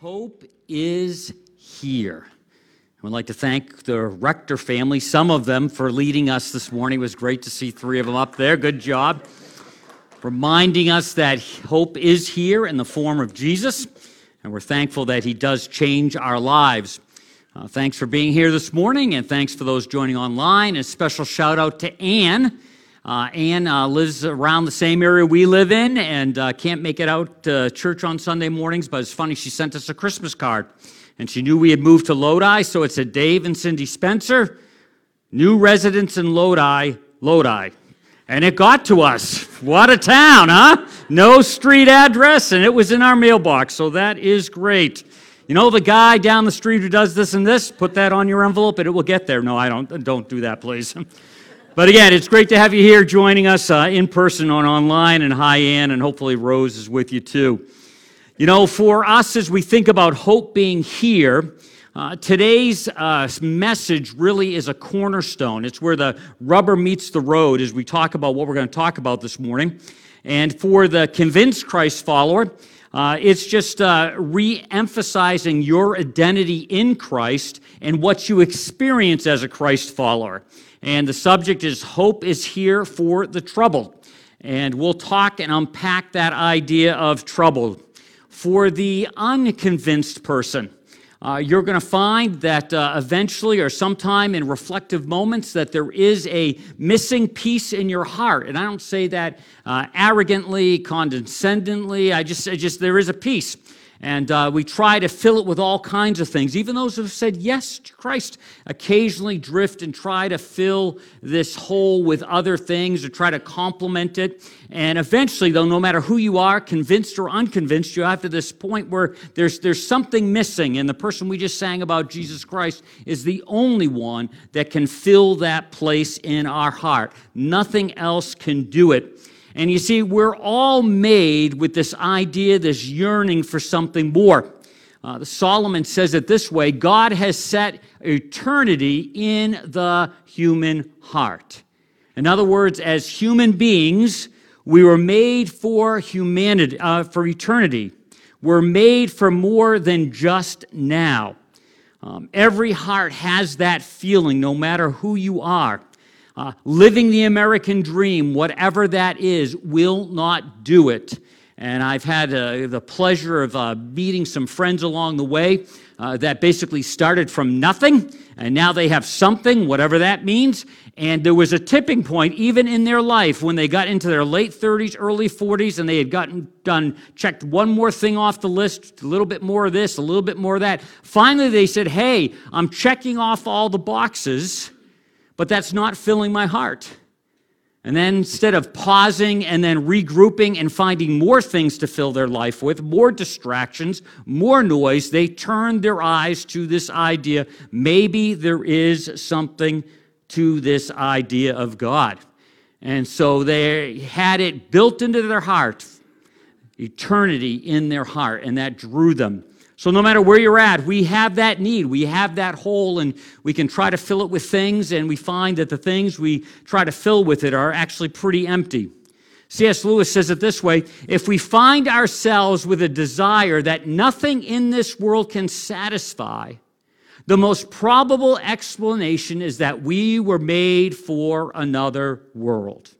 Hope is here. I would like to thank the Rector family, some of them, for leading us this morning. It was great to see three of them up there. Good job. Reminding us that hope is here in the form of Jesus, and we're thankful that he does change our lives. Uh, thanks for being here this morning, and thanks for those joining online. A special shout out to Anne. Uh, Anne uh, lives around the same area we live in and uh, can't make it out to church on Sunday mornings, but it's funny, she sent us a Christmas card. And she knew we had moved to Lodi, so it said Dave and Cindy Spencer, new residents in Lodi, Lodi. And it got to us. What a town, huh? No street address, and it was in our mailbox, so that is great. You know the guy down the street who does this and this? Put that on your envelope and it will get there. No, I don't. Don't do that, please. But again, it's great to have you here joining us uh, in person on online, and hi, Ann, and hopefully Rose is with you too. You know, for us as we think about hope being here, uh, today's uh, message really is a cornerstone. It's where the rubber meets the road as we talk about what we're going to talk about this morning. And for the convinced Christ follower, uh, it's just uh, re emphasizing your identity in Christ and what you experience as a Christ follower. And the subject is Hope is Here for the Troubled. And we'll talk and unpack that idea of trouble. For the unconvinced person, uh, you're going to find that uh, eventually or sometime in reflective moments that there is a missing piece in your heart. And i don't say that uh, arrogantly condescendingly. I just, I just there is a piece and uh, we try to fill it with all kinds of things. Even those who have said yes to Christ occasionally drift and try to fill this hole with other things or try to complement it. And eventually, though, no matter who you are, convinced or unconvinced, you have to this point where there's, there's something missing. And the person we just sang about, Jesus Christ, is the only one that can fill that place in our heart. Nothing else can do it. And you see, we're all made with this idea, this yearning for something more. Uh, Solomon says it this way God has set eternity in the human heart. In other words, as human beings, we were made for humanity, uh, for eternity. We're made for more than just now. Um, every heart has that feeling, no matter who you are. Uh, living the American dream, whatever that is, will not do it. And I've had uh, the pleasure of uh, meeting some friends along the way uh, that basically started from nothing, and now they have something, whatever that means. And there was a tipping point, even in their life, when they got into their late 30s, early 40s, and they had gotten done, checked one more thing off the list, a little bit more of this, a little bit more of that. Finally, they said, Hey, I'm checking off all the boxes but that's not filling my heart. And then instead of pausing and then regrouping and finding more things to fill their life with, more distractions, more noise, they turned their eyes to this idea maybe there is something to this idea of God. And so they had it built into their heart, eternity in their heart, and that drew them. So, no matter where you're at, we have that need. We have that hole, and we can try to fill it with things, and we find that the things we try to fill with it are actually pretty empty. C.S. Lewis says it this way If we find ourselves with a desire that nothing in this world can satisfy, the most probable explanation is that we were made for another world.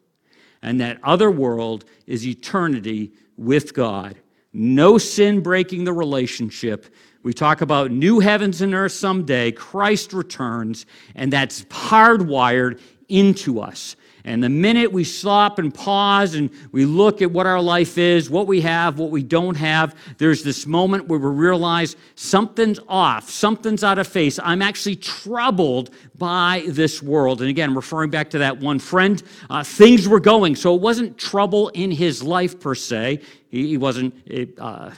And that other world is eternity with God no sin breaking the relationship. We talk about new heavens and earth someday. Christ returns, and that's hardwired into us. And the minute we stop and pause and we look at what our life is, what we have, what we don't have, there's this moment where we realize something's off, something's out of phase. I'm actually troubled by this world. And again, referring back to that one friend, uh, things were going. So it wasn't trouble in his life per se. He, he wasn't. Uh,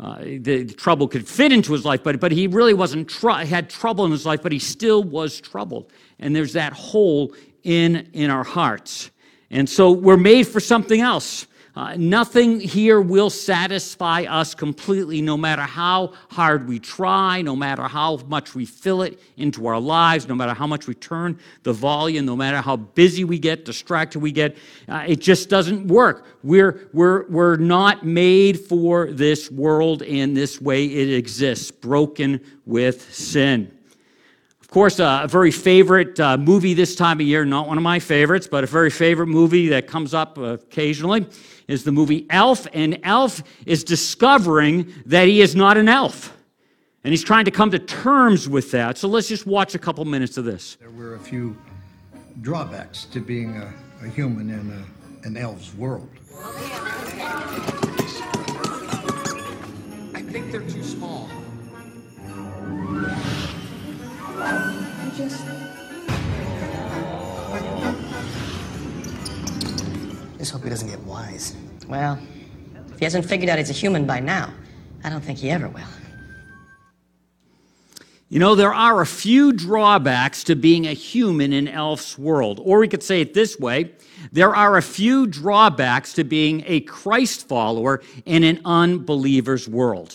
uh, the trouble could fit into his life, but, but he really wasn't tr- had trouble in his life, but he still was troubled. And there's that hole in in our hearts. And so we're made for something else. Uh, nothing here will satisfy us completely, no matter how hard we try, no matter how much we fill it into our lives, no matter how much we turn the volume, no matter how busy we get, distracted we get. Uh, it just doesn't work. We're, we're, we're not made for this world in this way it exists, broken with sin. Of course, uh, a very favorite uh, movie this time of year, not one of my favorites, but a very favorite movie that comes up occasionally, is the movie Elf. And Elf is discovering that he is not an elf. And he's trying to come to terms with that. So let's just watch a couple minutes of this. There were a few drawbacks to being a, a human in a, an elf's world. I think they're too small. Just. Just hope he doesn't get wise. Well, if he hasn't figured out he's a human by now, I don't think he ever will. You know, there are a few drawbacks to being a human in Elf's world. Or we could say it this way there are a few drawbacks to being a Christ follower in an unbeliever's world.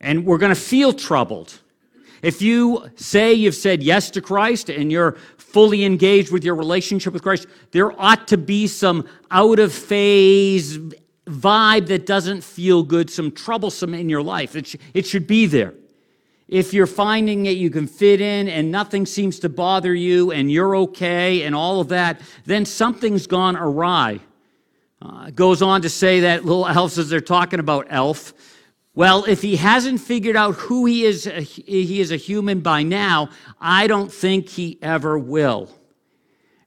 And we're going to feel troubled. If you say you've said yes to Christ and you're fully engaged with your relationship with Christ, there ought to be some out of phase vibe that doesn't feel good, some troublesome in your life. It, sh- it should be there. If you're finding that you can fit in and nothing seems to bother you and you're okay and all of that, then something's gone awry. Uh, goes on to say that little elves, as they're talking about elf, well, if he hasn't figured out who he is, he is a human by now, I don't think he ever will.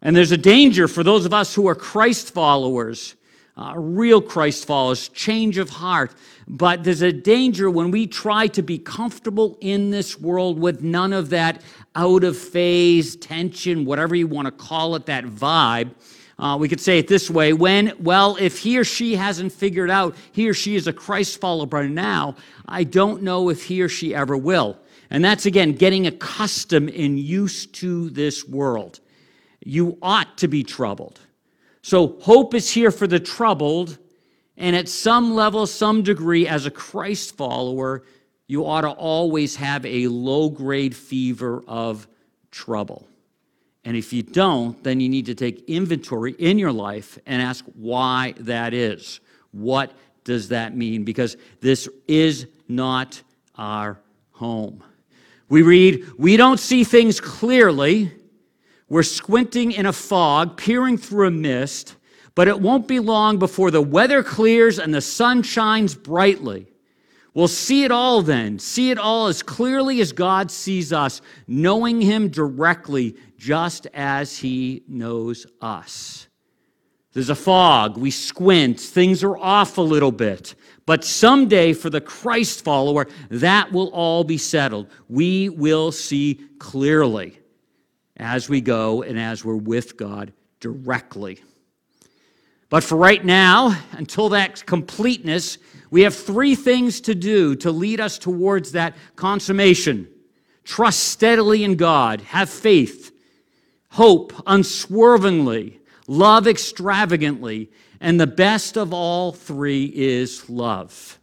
And there's a danger for those of us who are Christ followers, uh, real Christ followers, change of heart. But there's a danger when we try to be comfortable in this world with none of that out of phase tension, whatever you want to call it, that vibe. Uh, we could say it this way when, well, if he or she hasn't figured out he or she is a Christ follower by now, I don't know if he or she ever will. And that's again getting accustomed and used to this world. You ought to be troubled. So hope is here for the troubled, and at some level, some degree, as a Christ follower, you ought to always have a low grade fever of trouble. And if you don't, then you need to take inventory in your life and ask why that is. What does that mean? Because this is not our home. We read, We don't see things clearly. We're squinting in a fog, peering through a mist, but it won't be long before the weather clears and the sun shines brightly. We'll see it all then, see it all as clearly as God sees us, knowing Him directly, just as He knows us. There's a fog, we squint, things are off a little bit. But someday, for the Christ follower, that will all be settled. We will see clearly as we go and as we're with God directly. But for right now, until that completeness, we have three things to do to lead us towards that consummation trust steadily in God, have faith, hope unswervingly, love extravagantly, and the best of all three is love.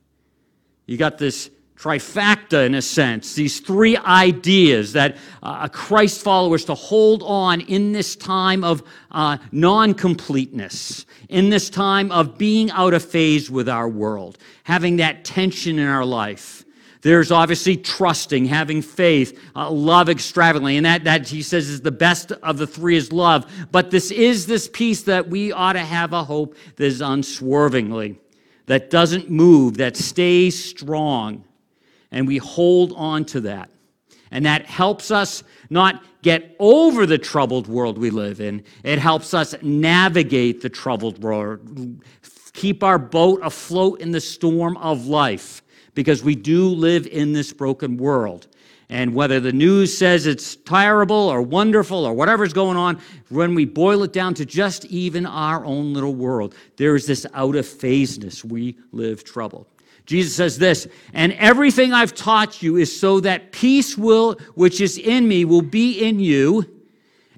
You got this trifecta in a sense, these three ideas that uh, a Christ follower is to hold on in this time of uh, non completeness, in this time of being out of phase with our world, having that tension in our life. There's obviously trusting, having faith, uh, love extravagantly. And that, that, he says, is the best of the three is love. But this is this piece that we ought to have a hope that is unswervingly, that doesn't move, that stays strong and we hold on to that. And that helps us not get over the troubled world we live in, it helps us navigate the troubled world, keep our boat afloat in the storm of life, because we do live in this broken world. And whether the news says it's terrible or wonderful or whatever's going on, when we boil it down to just even our own little world, there is this out of phaseness. We live troubled. Jesus says this, and everything I've taught you is so that peace will, which is in me, will be in you,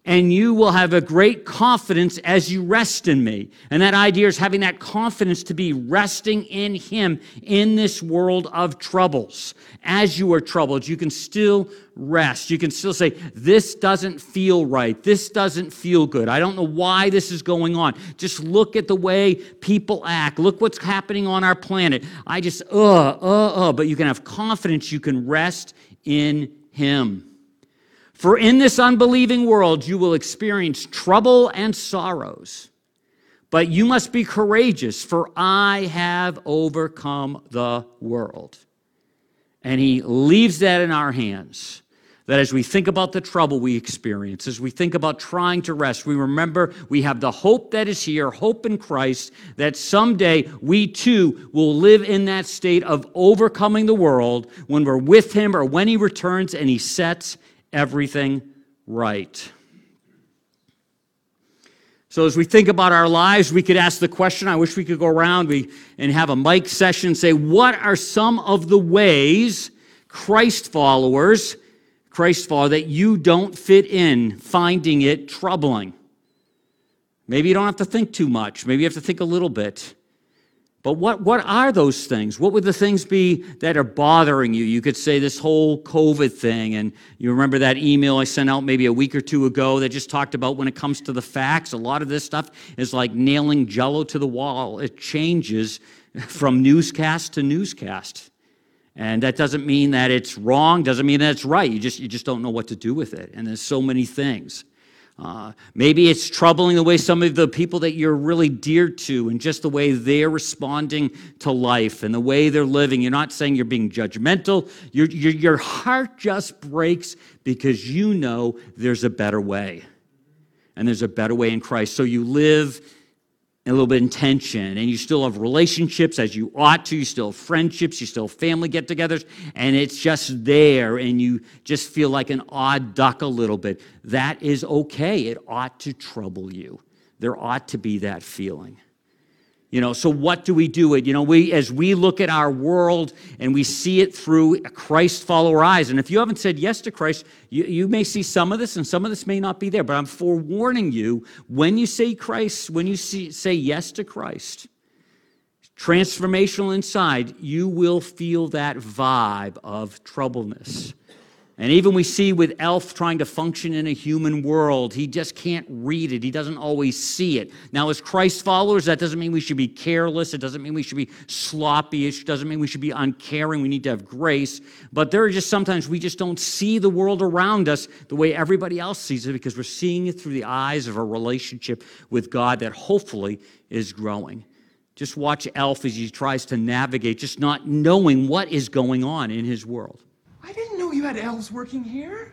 and you will have a great confidence as you rest in me. And that idea is having that confidence to be resting in Him in this world of troubles. As you are troubled, you can still rest. You can still say, This doesn't feel right. This doesn't feel good. I don't know why this is going on. Just look at the way people act. Look what's happening on our planet. I just, uh, uh, uh. But you can have confidence. You can rest in Him. For in this unbelieving world you will experience trouble and sorrows. But you must be courageous, for I have overcome the world. And he leaves that in our hands. That as we think about the trouble we experience, as we think about trying to rest, we remember we have the hope that is here, hope in Christ, that someday we too will live in that state of overcoming the world when we're with him or when he returns and he sets everything right. So, as we think about our lives, we could ask the question I wish we could go around we, and have a mic session say, What are some of the ways Christ followers, Christ follower, that you don't fit in, finding it troubling? Maybe you don't have to think too much. Maybe you have to think a little bit. But what, what are those things? What would the things be that are bothering you? You could say this whole COVID thing, and you remember that email I sent out maybe a week or two ago that just talked about when it comes to the facts. A lot of this stuff is like nailing jello to the wall, it changes from newscast to newscast. And that doesn't mean that it's wrong, doesn't mean that it's right. You just, you just don't know what to do with it. And there's so many things. Uh, maybe it's troubling the way some of the people that you're really dear to and just the way they're responding to life and the way they're living. You're not saying you're being judgmental. Your, your, your heart just breaks because you know there's a better way. And there's a better way in Christ. So you live a little bit in tension, and you still have relationships as you ought to. You still have friendships, you still have family get togethers, and it's just there, and you just feel like an odd duck a little bit. That is okay. It ought to trouble you. There ought to be that feeling. You know, so what do we do it? You know, we as we look at our world and we see it through a Christ follower eyes. And if you haven't said yes to Christ, you, you may see some of this and some of this may not be there. But I'm forewarning you, when you say Christ, when you see, say yes to Christ, transformational inside, you will feel that vibe of troubleness. And even we see with Elf trying to function in a human world, he just can't read it. He doesn't always see it. Now, as Christ followers, that doesn't mean we should be careless. It doesn't mean we should be sloppy. It doesn't mean we should be uncaring. We need to have grace. But there are just sometimes we just don't see the world around us the way everybody else sees it because we're seeing it through the eyes of a relationship with God that hopefully is growing. Just watch Elf as he tries to navigate, just not knowing what is going on in his world. I didn't know you had elves working here.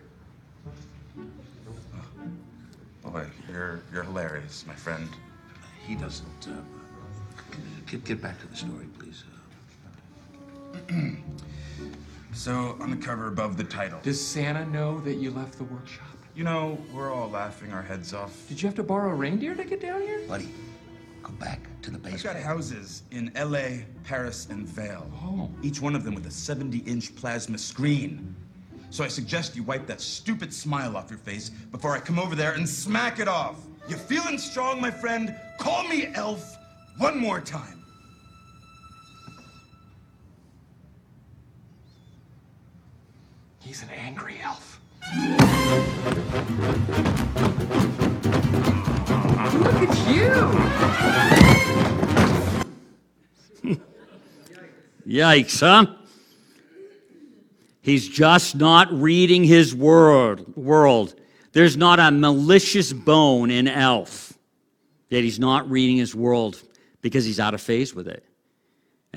Boy, you're you're hilarious, my friend. He doesn't. Uh, get, get back to the story, please. So on the cover above the title, Does Santa know that you left the workshop? you know, we're all laughing our heads off. Did you have to borrow a reindeer to get down here? Buddy, go back to the I've got houses in L.A., Paris, and Vail. Oh. Each one of them with a 70-inch plasma screen. So I suggest you wipe that stupid smile off your face before I come over there and smack it off. You feeling strong, my friend? Call me Elf one more time. He's an angry elf. Look at you! Yikes, huh? He's just not reading his world. world. There's not a malicious bone in Elf. Yet he's not reading his world because he's out of phase with it.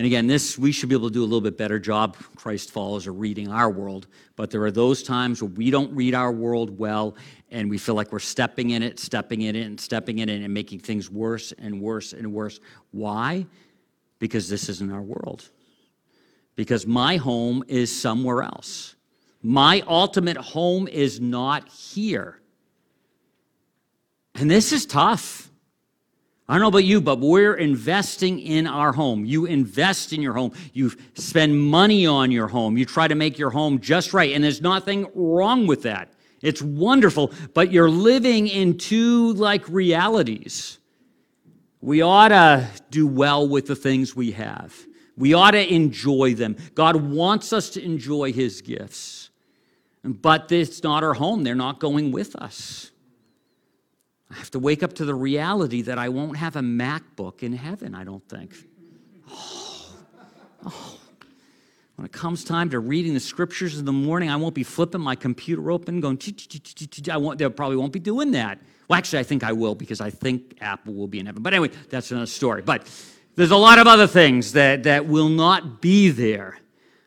And again, this we should be able to do a little bit better job, Christ followers, of reading our world. But there are those times where we don't read our world well and we feel like we're stepping in it, stepping in it, and stepping in it and making things worse and worse and worse. Why? Because this isn't our world because my home is somewhere else. My ultimate home is not here. And this is tough. I don't know about you, but we're investing in our home. You invest in your home. You spend money on your home. You try to make your home just right. And there's nothing wrong with that. It's wonderful, but you're living in two like realities. We ought to do well with the things we have. We ought to enjoy them. God wants us to enjoy his gifts. But it's not our home. They're not going with us. I have to wake up to the reality that I won't have a MacBook in heaven, I don't think. Oh, oh. When it comes time to reading the scriptures in the morning, I won't be flipping my computer open, going, I won't, they probably won't be doing that. Well, actually, I think I will because I think Apple will be in heaven. But anyway, that's another story. But there's a lot of other things that, that will not be there.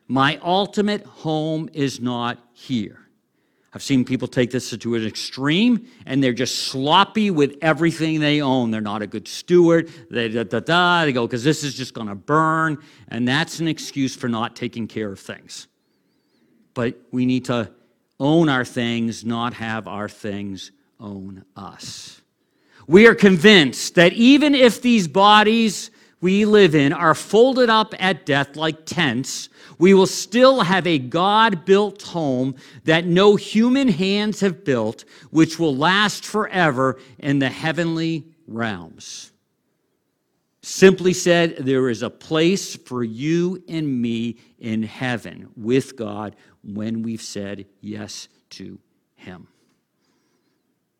My ultimate home is not here. I've seen people take this to an extreme and they're just sloppy with everything they own. They're not a good steward. They, da, da, da, they go, because this is just going to burn. And that's an excuse for not taking care of things. But we need to own our things, not have our things own us. We are convinced that even if these bodies we live in are folded up at death like tents, we will still have a God built home that no human hands have built, which will last forever in the heavenly realms. Simply said, there is a place for you and me in heaven with God when we've said yes to Him.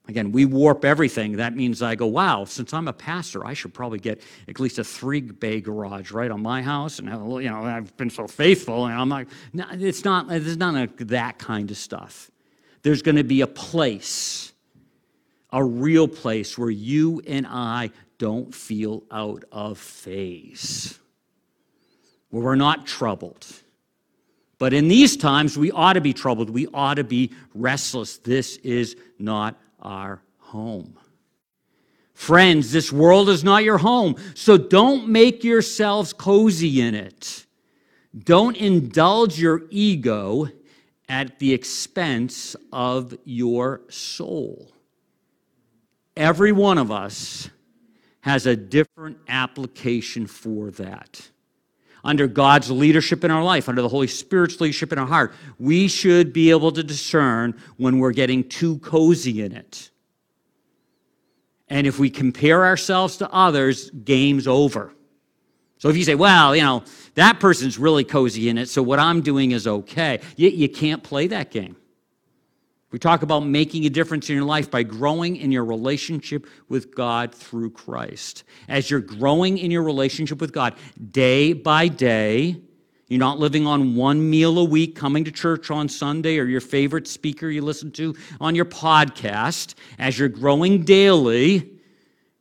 Again, we warp everything. That means I go, wow, since I'm a pastor, I should probably get at least a three bay garage right on my house. And, you know, I've been so faithful. And I'm like, no, it's not, it's not a, that kind of stuff. There's going to be a place, a real place where you and I don't feel out of phase, where we're not troubled. But in these times, we ought to be troubled. We ought to be restless. This is not our home. Friends, this world is not your home, so don't make yourselves cozy in it. Don't indulge your ego at the expense of your soul. Every one of us has a different application for that. Under God's leadership in our life, under the Holy Spirit's leadership in our heart, we should be able to discern when we're getting too cozy in it. And if we compare ourselves to others, game's over. So if you say, well, you know, that person's really cozy in it, so what I'm doing is okay, you, you can't play that game. We talk about making a difference in your life by growing in your relationship with God through Christ. As you're growing in your relationship with God day by day, you're not living on one meal a week, coming to church on Sunday, or your favorite speaker you listen to on your podcast. As you're growing daily,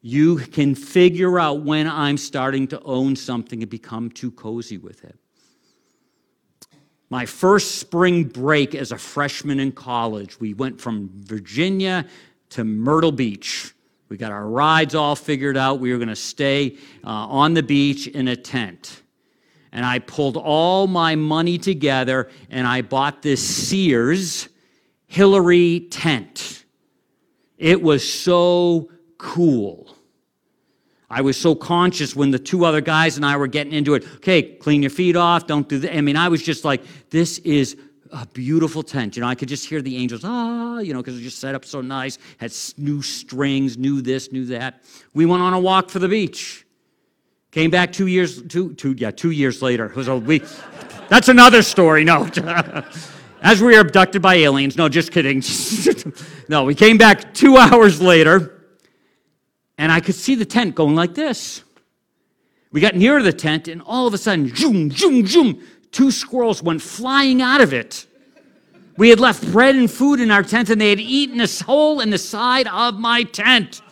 you can figure out when I'm starting to own something and become too cozy with it my first spring break as a freshman in college. We went from Virginia to Myrtle Beach. We got our rides all figured out. We were going to stay uh, on the beach in a tent. And I pulled all my money together and I bought this Sears Hillary tent. It was so cool. I was so conscious when the two other guys and I were getting into it. Okay, clean your feet off. Don't do that. I mean, I was just like, this is a beautiful tent. You know, I could just hear the angels, ah, you know, because it was just set up so nice, had new strings, knew this, knew that. We went on a walk for the beach. Came back two years, two, two, yeah, two years later. It was a week. That's another story. No. As we were abducted by aliens. No, just kidding. no, we came back two hours later and I could see the tent going like this. We got near the tent, and all of a sudden, zoom, zoom, zoom, two squirrels went flying out of it. We had left bread and food in our tent, and they had eaten a hole in the side of my tent.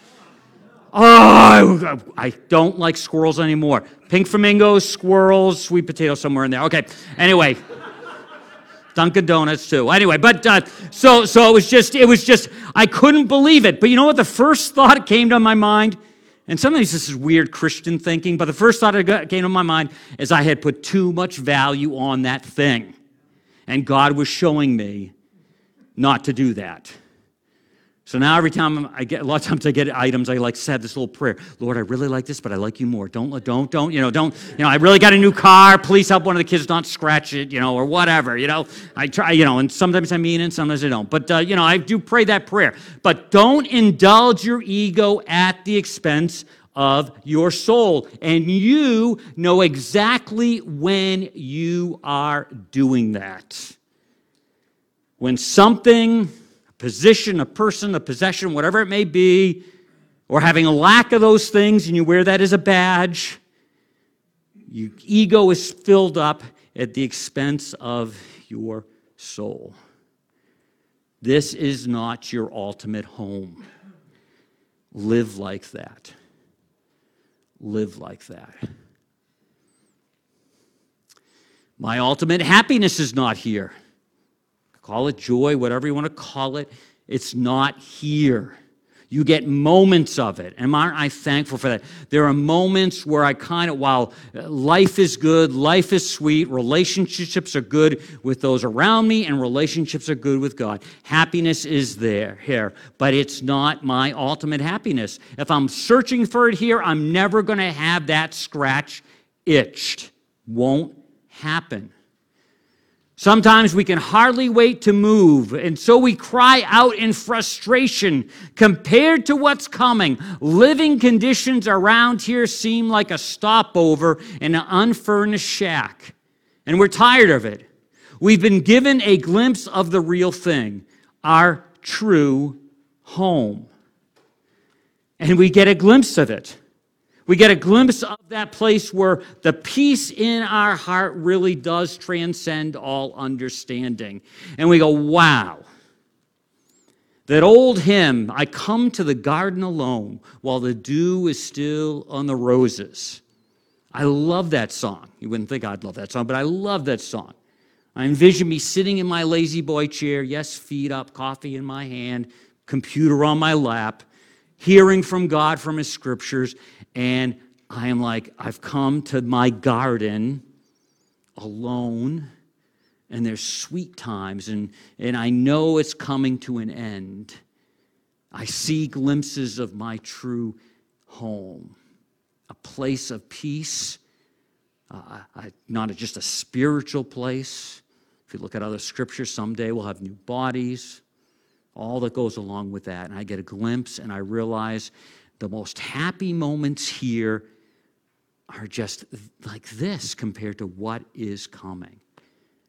Oh, I don't like squirrels anymore. Pink flamingos, squirrels, sweet potato somewhere in there. Okay, anyway. Dunkin' Donuts too. Anyway, but uh, so so it was just it was just I couldn't believe it. But you know what? The first thought came to my mind, and sometimes this is weird Christian thinking, but the first thought that came to my mind is I had put too much value on that thing, and God was showing me not to do that. So now every time I get, a lot of times I get items, I like have this little prayer. Lord, I really like this, but I like you more. Don't, don't, don't, you know, don't, you know, I really got a new car. Please help one of the kids not scratch it, you know, or whatever, you know. I try, you know, and sometimes I mean it, sometimes I don't. But, uh, you know, I do pray that prayer. But don't indulge your ego at the expense of your soul. And you know exactly when you are doing that. When something, position, a person, a possession, whatever it may be, or having a lack of those things and you wear that as a badge, your ego is filled up at the expense of your soul. This is not your ultimate home. Live like that. Live like that. My ultimate happiness is not here. Call it joy, whatever you want to call it. It's not here. You get moments of it. And aren't I thankful for that? There are moments where I kind of, while uh, life is good, life is sweet, relationships are good with those around me, and relationships are good with God. Happiness is there, here, but it's not my ultimate happiness. If I'm searching for it here, I'm never going to have that scratch itched. Won't happen. Sometimes we can hardly wait to move, and so we cry out in frustration compared to what's coming. Living conditions around here seem like a stopover in an unfurnished shack, and we're tired of it. We've been given a glimpse of the real thing, our true home. And we get a glimpse of it. We get a glimpse of that place where the peace in our heart really does transcend all understanding. And we go, wow. That old hymn, I come to the garden alone while the dew is still on the roses. I love that song. You wouldn't think I'd love that song, but I love that song. I envision me sitting in my lazy boy chair, yes, feet up, coffee in my hand, computer on my lap, hearing from God from His scriptures, and I am like, I've come to my garden alone, and there's sweet times, and, and I know it's coming to an end. I see glimpses of my true home, a place of peace, uh, I, not just a spiritual place. If you look at other scriptures, someday we'll have new bodies, all that goes along with that. And I get a glimpse and I realize the most happy moments here are just like this compared to what is coming.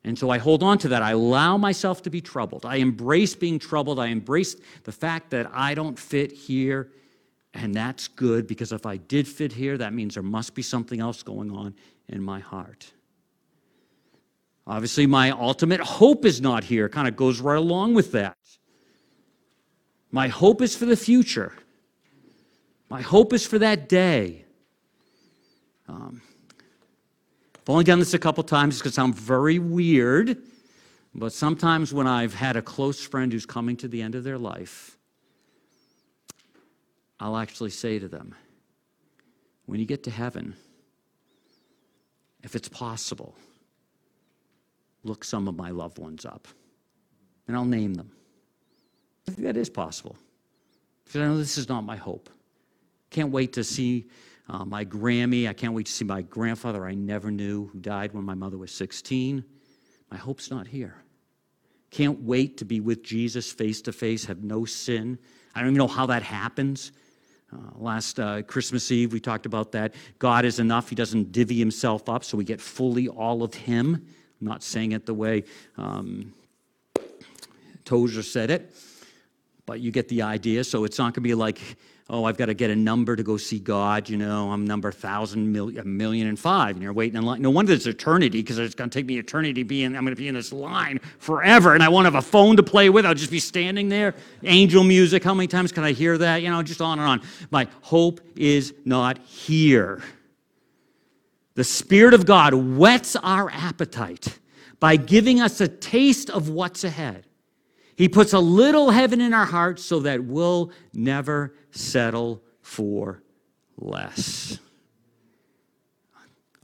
And so I hold on to that. I allow myself to be troubled. I embrace being troubled. I embrace the fact that I don't fit here. And that's good because if I did fit here, that means there must be something else going on in my heart. Obviously, my ultimate hope is not here, it kind of goes right along with that. My hope is for the future. My hope is for that day. Um, I've only done this a couple times because I'm very weird, but sometimes when I've had a close friend who's coming to the end of their life, I'll actually say to them, when you get to heaven, if it's possible, look some of my loved ones up and I'll name them. I think that is possible. Because I know this is not my hope. Can't wait to see uh, my Grammy. I can't wait to see my grandfather I never knew who died when my mother was 16. My hope's not here. Can't wait to be with Jesus face to face, have no sin. I don't even know how that happens. Uh, last uh, Christmas Eve, we talked about that. God is enough. He doesn't divvy himself up, so we get fully all of him. I'm not saying it the way um, Tozer said it, but you get the idea. So it's not going to be like oh, I've got to get a number to go see God. You know, I'm number thousand, million, a million and five, and you're waiting in line. No wonder it's eternity because it's going to take me eternity being. I'm going to be in this line forever, and I won't have a phone to play with. I'll just be standing there. Angel music. How many times can I hear that? You know, just on and on. My hope is not here. The Spirit of God whets our appetite by giving us a taste of what's ahead. He puts a little heaven in our hearts so that we'll never settle for less.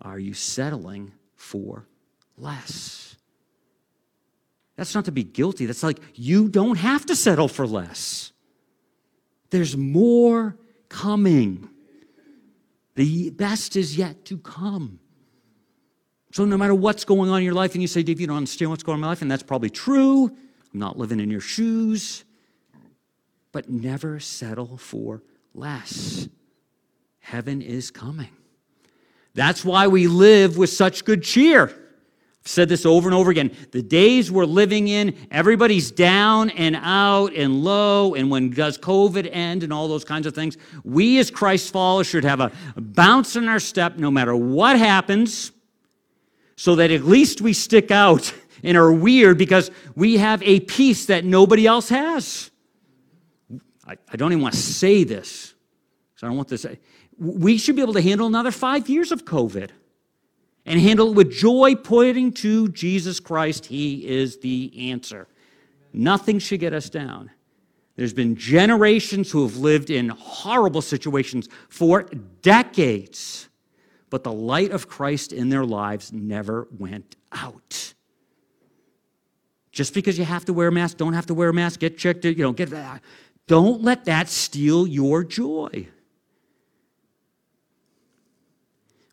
Are you settling for less? That's not to be guilty. That's like you don't have to settle for less. There's more coming. The best is yet to come. So, no matter what's going on in your life, and you say, Dave, you don't understand what's going on in my life, and that's probably true. I'm not living in your shoes. But never settle for less. Heaven is coming. That's why we live with such good cheer. I've said this over and over again. The days we're living in, everybody's down and out and low, and when does COVID end and all those kinds of things, we as Christ followers should have a bounce in our step no matter what happens, so that at least we stick out and are weird because we have a peace that nobody else has. I, I don't even want to say this, because I don't want to say. Uh, we should be able to handle another five years of COVID and handle it with joy, pointing to Jesus Christ. He is the answer. Nothing should get us down. There's been generations who have lived in horrible situations for decades, but the light of Christ in their lives never went out. Just because you have to wear a mask, don't have to wear a mask, get checked, you know, get that. Don't let that steal your joy.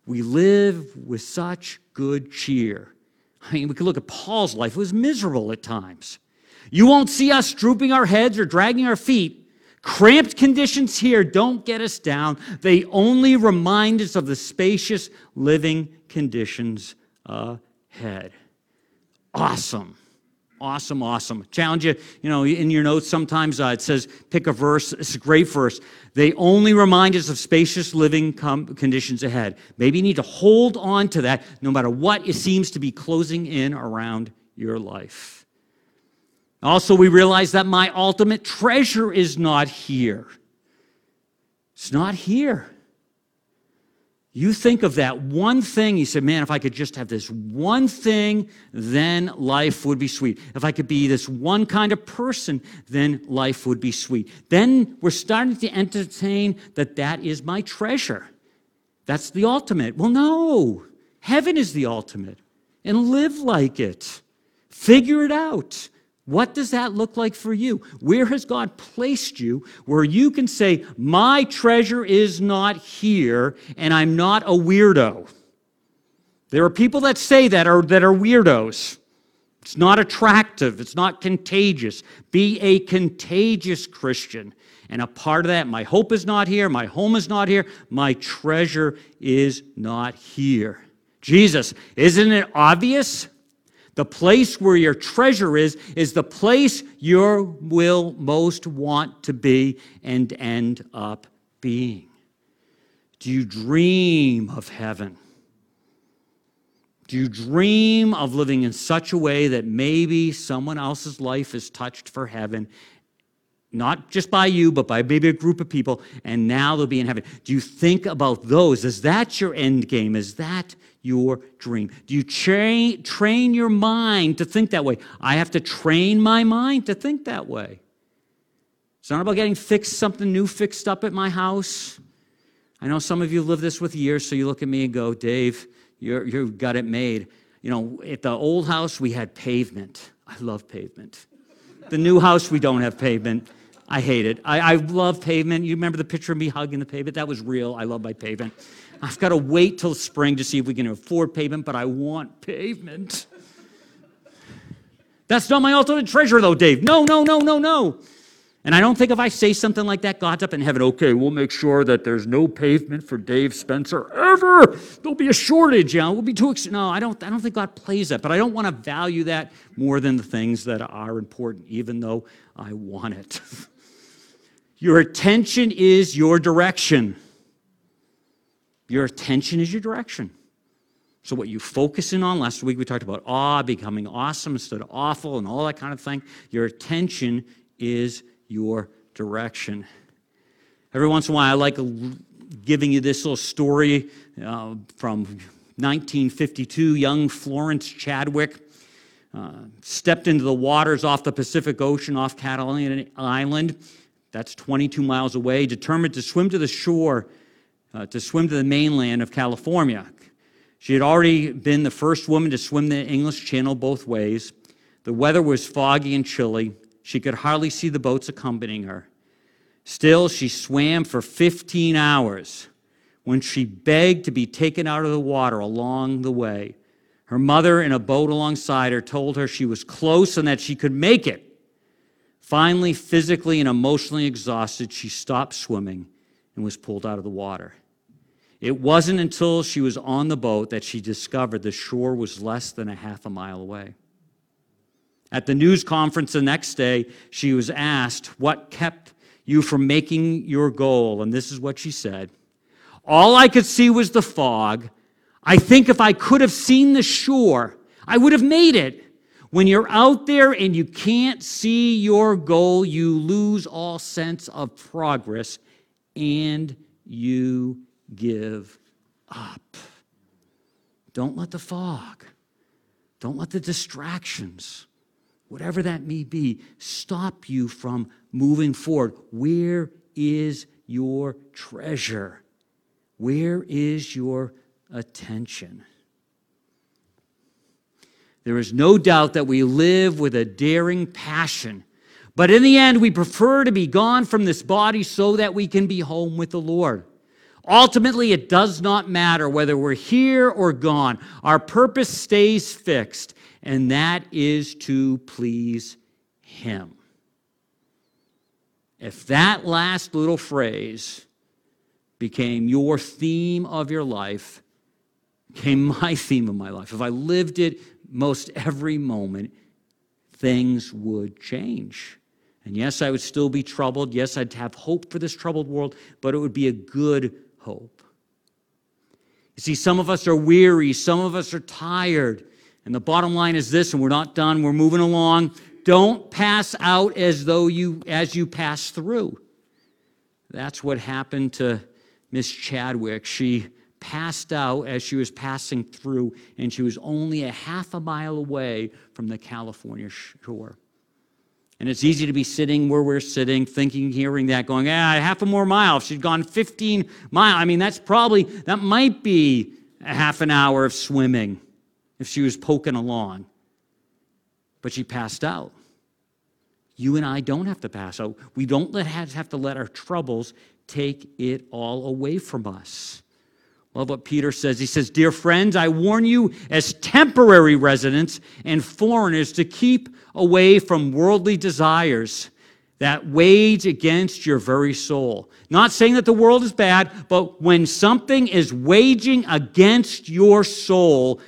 We live with such good cheer. I mean, we could look at Paul's life, it was miserable at times. You won't see us drooping our heads or dragging our feet. Cramped conditions here don't get us down. They only remind us of the spacious living conditions ahead. Awesome. Awesome, awesome. Challenge you, you know, in your notes, sometimes uh, it says pick a verse. It's a great verse. They only remind us of spacious living com- conditions ahead. Maybe you need to hold on to that no matter what it seems to be closing in around your life. Also, we realize that my ultimate treasure is not here. It's not here. You think of that one thing, you say, man, if I could just have this one thing, then life would be sweet. If I could be this one kind of person, then life would be sweet. Then we're starting to entertain that that is my treasure. That's the ultimate. Well, no, heaven is the ultimate. And live like it. Figure it out. What does that look like for you? Where has God placed you where you can say, My treasure is not here and I'm not a weirdo? There are people that say that are, that are weirdos. It's not attractive, it's not contagious. Be a contagious Christian. And a part of that, my hope is not here, my home is not here, my treasure is not here. Jesus, isn't it obvious? The place where your treasure is, is the place you will most want to be and end up being. Do you dream of heaven? Do you dream of living in such a way that maybe someone else's life is touched for heaven? Not just by you, but by maybe a group of people, and now they'll be in heaven. Do you think about those? Is that your end game? Is that your dream? Do you train, train your mind to think that way? I have to train my mind to think that way. It's not about getting fixed, something new fixed up at my house. I know some of you live this with years, so you look at me and go, Dave, you're, you've got it made. You know, at the old house, we had pavement. I love pavement. The new house, we don't have pavement. I hate it. I, I love pavement. You remember the picture of me hugging the pavement? That was real. I love my pavement. I've got to wait till spring to see if we can afford pavement, but I want pavement. That's not my ultimate treasure, though, Dave. No, no, no, no, no. And I don't think if I say something like that, God's up in heaven, okay, we'll make sure that there's no pavement for Dave Spencer ever. There'll be a shortage. Yeah, we'll be too ex- No, I don't, I don't think God plays that, but I don't want to value that more than the things that are important, even though I want it. your attention is your direction. Your attention is your direction. So, what you focusing on, last week we talked about awe, becoming awesome instead of awful, and all that kind of thing. Your attention is your direction. Every once in a while, I like giving you this little story uh, from 1952. Young Florence Chadwick uh, stepped into the waters off the Pacific Ocean off Catalina Island. That's 22 miles away, determined to swim to the shore uh, to swim to the mainland of California. She had already been the first woman to swim the English Channel both ways. The weather was foggy and chilly. She could hardly see the boats accompanying her. Still, she swam for 15 hours when she begged to be taken out of the water along the way. Her mother, in a boat alongside her, told her she was close and that she could make it. Finally, physically and emotionally exhausted, she stopped swimming and was pulled out of the water. It wasn't until she was on the boat that she discovered the shore was less than a half a mile away. At the news conference the next day, she was asked what kept you from making your goal. And this is what she said All I could see was the fog. I think if I could have seen the shore, I would have made it. When you're out there and you can't see your goal, you lose all sense of progress and you give up. Don't let the fog, don't let the distractions, whatever that may be, stop you from moving forward. Where is your treasure? Where is your attention? There is no doubt that we live with a daring passion. But in the end, we prefer to be gone from this body so that we can be home with the Lord. Ultimately, it does not matter whether we're here or gone. Our purpose stays fixed, and that is to please Him. If that last little phrase became your theme of your life, became my theme of my life, if I lived it most every moment, things would change. And yes, I would still be troubled. Yes, I'd have hope for this troubled world, but it would be a good hope. You see, some of us are weary, some of us are tired. And the bottom line is this, and we're not done, we're moving along. Don't pass out as though you as you pass through. That's what happened to Miss Chadwick. She passed out as she was passing through, and she was only a half a mile away from the California shore. And it's easy to be sitting where we're sitting, thinking, hearing that, going, ah, half a more mile. If she'd gone 15 miles, I mean, that's probably, that might be a half an hour of swimming if she was poking along. But she passed out. You and I don't have to pass out. We don't let, have to let our troubles take it all away from us. Love what Peter says. He says, Dear friends, I warn you as temporary residents and foreigners to keep away from worldly desires that wage against your very soul. Not saying that the world is bad, but when something is waging against your soul,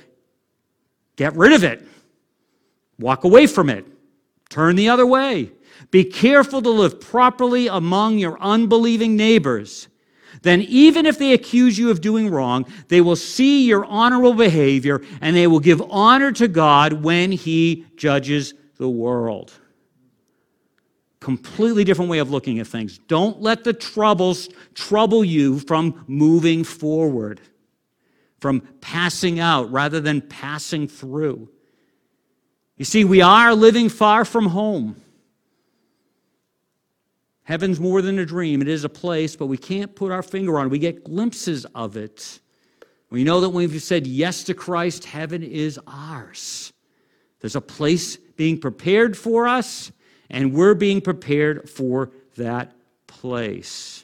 get rid of it. Walk away from it. Turn the other way. Be careful to live properly among your unbelieving neighbors then even if they accuse you of doing wrong, they will see your honorable behavior and they will give honor to God when He judges the world. Completely different way of looking at things. Don't let the troubles trouble you from moving forward, from passing out rather than passing through. You see, we are living far from home. Heaven's more than a dream. It is a place, but we can't put our finger on it. We get glimpses of it. We know that when we've said yes to Christ, heaven is ours. There's a place being prepared for us, and we're being prepared for that place.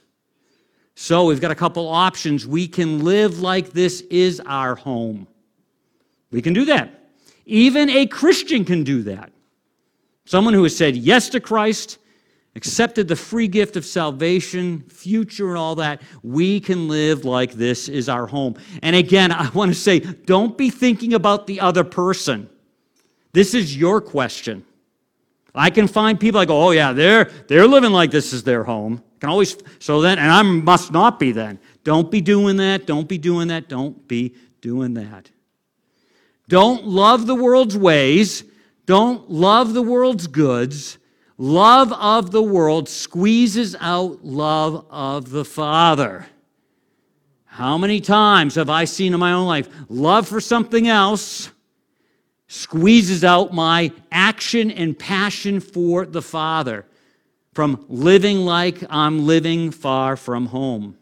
So we've got a couple options. We can live like this is our home. We can do that. Even a Christian can do that. Someone who has said yes to Christ accepted the free gift of salvation, future, and all that, we can live like this is our home. And again, I want to say, don't be thinking about the other person. This is your question. I can find people I go, oh yeah, they're they're living like this is their home. Can always so then, and I must not be then. Don't be doing that. Don't be doing that. Don't be doing that. Don't love the world's ways. Don't love the world's goods Love of the world squeezes out love of the Father. How many times have I seen in my own life love for something else squeezes out my action and passion for the Father from living like I'm living far from home?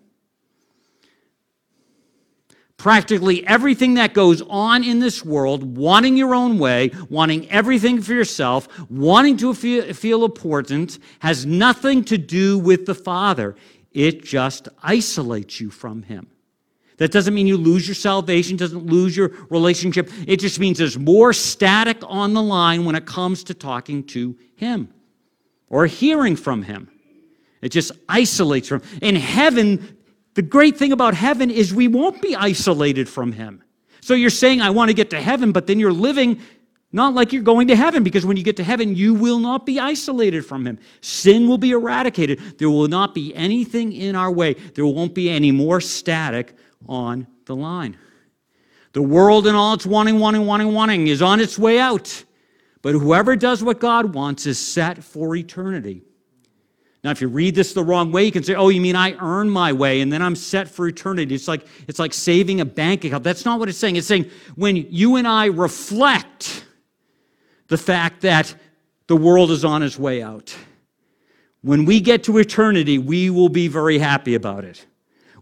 Practically everything that goes on in this world, wanting your own way, wanting everything for yourself, wanting to feel, feel important, has nothing to do with the Father. It just isolates you from Him. That doesn't mean you lose your salvation, doesn't lose your relationship. It just means there's more static on the line when it comes to talking to Him or hearing from Him. It just isolates from. In heaven, the great thing about heaven is we won't be isolated from Him. So you're saying, I want to get to heaven, but then you're living not like you're going to heaven, because when you get to heaven, you will not be isolated from Him. Sin will be eradicated. There will not be anything in our way. There won't be any more static on the line. The world and all its wanting, wanting, wanting, wanting is on its way out. But whoever does what God wants is set for eternity. Now, if you read this the wrong way, you can say, oh, you mean I earn my way and then I'm set for eternity. It's like, it's like saving a bank account. That's not what it's saying. It's saying when you and I reflect the fact that the world is on its way out, when we get to eternity, we will be very happy about it.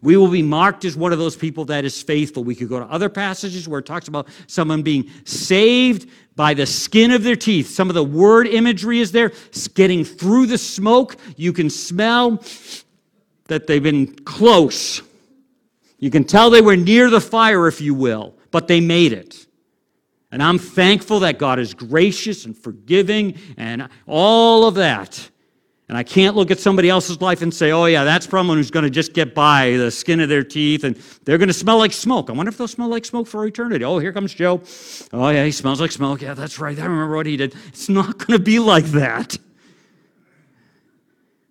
We will be marked as one of those people that is faithful. We could go to other passages where it talks about someone being saved by the skin of their teeth. Some of the word imagery is there. getting through the smoke. You can smell that they've been close. You can tell they were near the fire, if you will, but they made it. And I'm thankful that God is gracious and forgiving and all of that. And I can't look at somebody else's life and say, oh, yeah, that's someone who's going to just get by the skin of their teeth and they're going to smell like smoke. I wonder if they'll smell like smoke for eternity. Oh, here comes Joe. Oh, yeah, he smells like smoke. Yeah, that's right. I remember what he did. It's not going to be like that.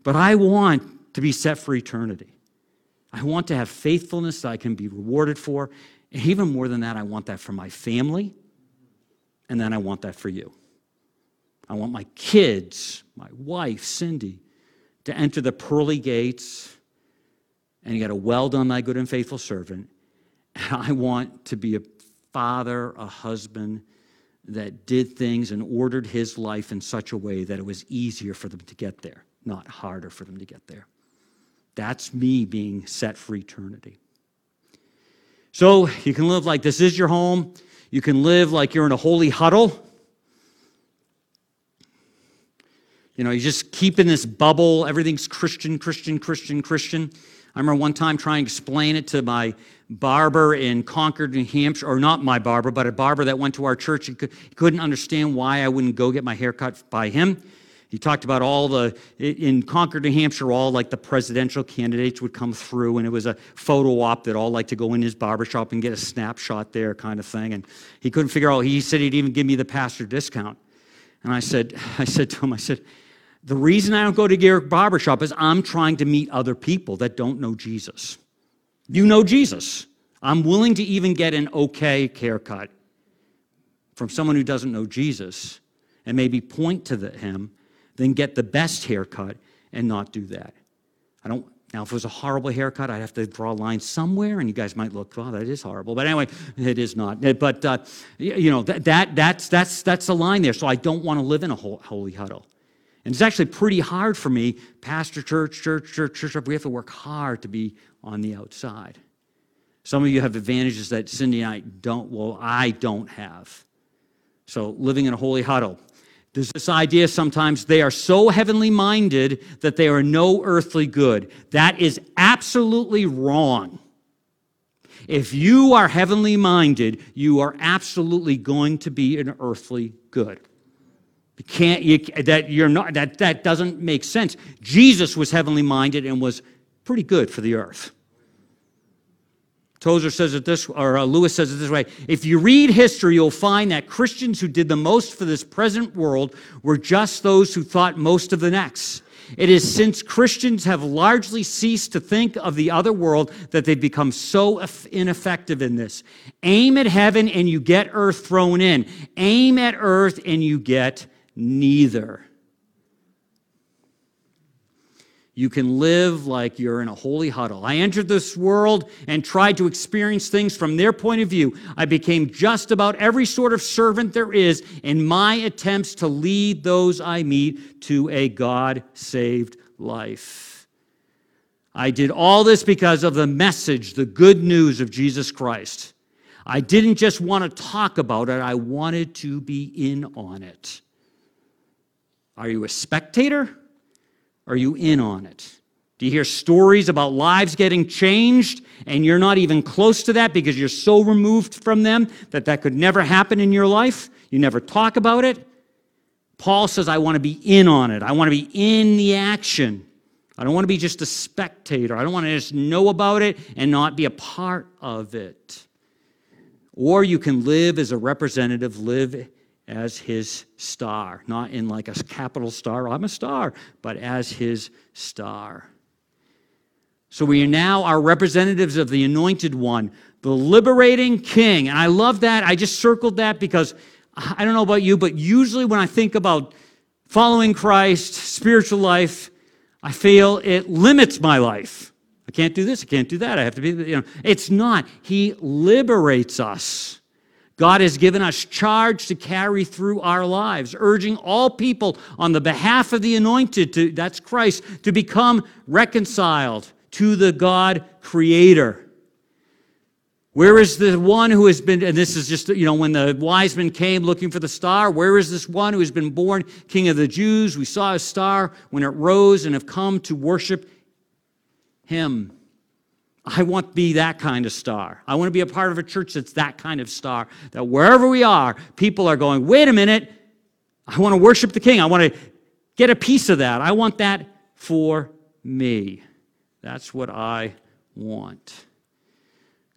But I want to be set for eternity. I want to have faithfulness that I can be rewarded for. And even more than that, I want that for my family. And then I want that for you. I want my kids, my wife, Cindy, to enter the pearly gates. And you got a well done, my good and faithful servant. And I want to be a father, a husband that did things and ordered his life in such a way that it was easier for them to get there, not harder for them to get there. That's me being set for eternity. So you can live like this is your home. You can live like you're in a holy huddle. You know, you just keep in this bubble. Everything's Christian, Christian, Christian, Christian. I remember one time trying to explain it to my barber in Concord, New Hampshire, or not my barber, but a barber that went to our church. He, could, he couldn't understand why I wouldn't go get my hair cut by him. He talked about all the, in Concord, New Hampshire, all like the presidential candidates would come through, and it was a photo op that all like to go in his barbershop and get a snapshot there kind of thing. And he couldn't figure out, he said he'd even give me the pastor discount. And I said, I said to him, I said, the reason I don't go to Garrick Barbershop is I'm trying to meet other people that don't know Jesus. You know Jesus. I'm willing to even get an okay haircut from someone who doesn't know Jesus and maybe point to the, him, then get the best haircut and not do that. I don't. Now, if it was a horrible haircut, I'd have to draw a line somewhere, and you guys might look, "Oh, that is horrible." But anyway, it is not. But uh, you know that, that that's that's that's the line there. So I don't want to live in a holy huddle. And it's actually pretty hard for me, pastor, church, church, church, church. We have to work hard to be on the outside. Some of you have advantages that Cindy and I don't, well, I don't have. So living in a holy huddle. There's this idea sometimes they are so heavenly minded that they are no earthly good. That is absolutely wrong. If you are heavenly minded, you are absolutely going to be an earthly good. You can't, you, that, you're not, that, that doesn't make sense. Jesus was heavenly minded and was pretty good for the earth. Tozer says it this, or uh, Lewis says it this way if you read history, you'll find that Christians who did the most for this present world were just those who thought most of the next. It is since Christians have largely ceased to think of the other world that they've become so ineffective in this. Aim at heaven and you get earth thrown in. Aim at earth and you get neither. You can live like you're in a holy huddle. I entered this world and tried to experience things from their point of view. I became just about every sort of servant there is in my attempts to lead those I meet to a God saved life. I did all this because of the message, the good news of Jesus Christ. I didn't just want to talk about it, I wanted to be in on it. Are you a spectator? Are you in on it? Do you hear stories about lives getting changed and you're not even close to that because you're so removed from them that that could never happen in your life? You never talk about it? Paul says, I want to be in on it. I want to be in the action. I don't want to be just a spectator. I don't want to just know about it and not be a part of it. Or you can live as a representative, live as his star, not in like a capital star, I'm a star, but as his star. So we are now our representatives of the anointed one, the liberating king. And I love that. I just circled that because I don't know about you, but usually when I think about following Christ, spiritual life, I feel it limits my life. I can't do this, I can't do that. I have to be, you know. It's not. He liberates us. God has given us charge to carry through our lives, urging all people on the behalf of the anointed, to, that's Christ, to become reconciled to the God creator. Where is the one who has been, and this is just, you know, when the wise men came looking for the star, where is this one who has been born king of the Jews? We saw a star when it rose and have come to worship him. I want to be that kind of star. I want to be a part of a church that's that kind of star. That wherever we are, people are going, wait a minute, I want to worship the king. I want to get a piece of that. I want that for me. That's what I want.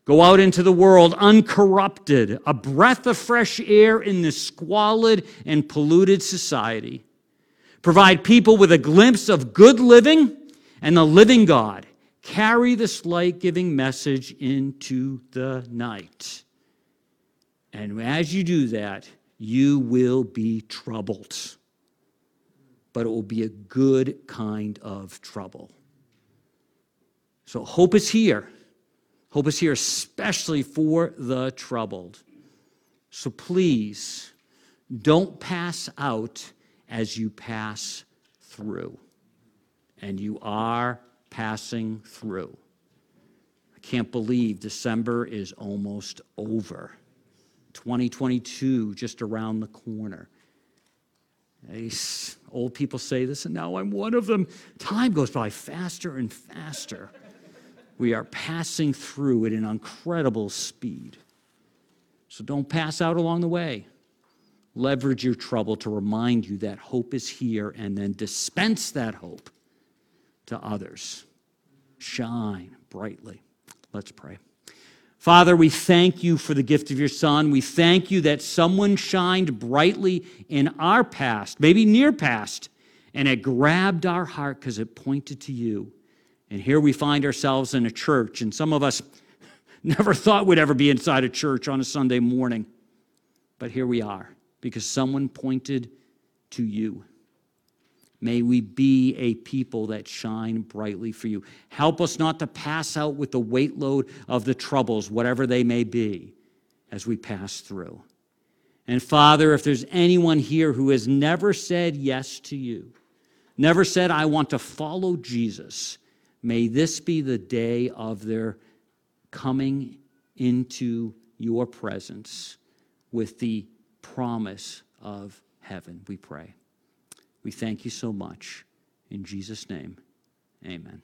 Go out into the world uncorrupted, a breath of fresh air in this squalid and polluted society. Provide people with a glimpse of good living and the living God. Carry this light giving message into the night. And as you do that, you will be troubled. But it will be a good kind of trouble. So hope is here. Hope is here, especially for the troubled. So please don't pass out as you pass through. And you are passing through. I can't believe December is almost over. 2022 just around the corner. These old people say this, and now I'm one of them. Time goes by faster and faster. We are passing through at an incredible speed. So don't pass out along the way. Leverage your trouble to remind you that hope is here and then dispense that hope to others. Shine brightly. Let's pray. Father, we thank you for the gift of your Son. We thank you that someone shined brightly in our past, maybe near past, and it grabbed our heart because it pointed to you. And here we find ourselves in a church, and some of us never thought we'd ever be inside a church on a Sunday morning. But here we are because someone pointed to you. May we be a people that shine brightly for you. Help us not to pass out with the weight load of the troubles, whatever they may be, as we pass through. And Father, if there's anyone here who has never said yes to you, never said, I want to follow Jesus, May this be the day of their coming into your presence with the promise of heaven, we pray. We thank you so much. In Jesus' name, amen.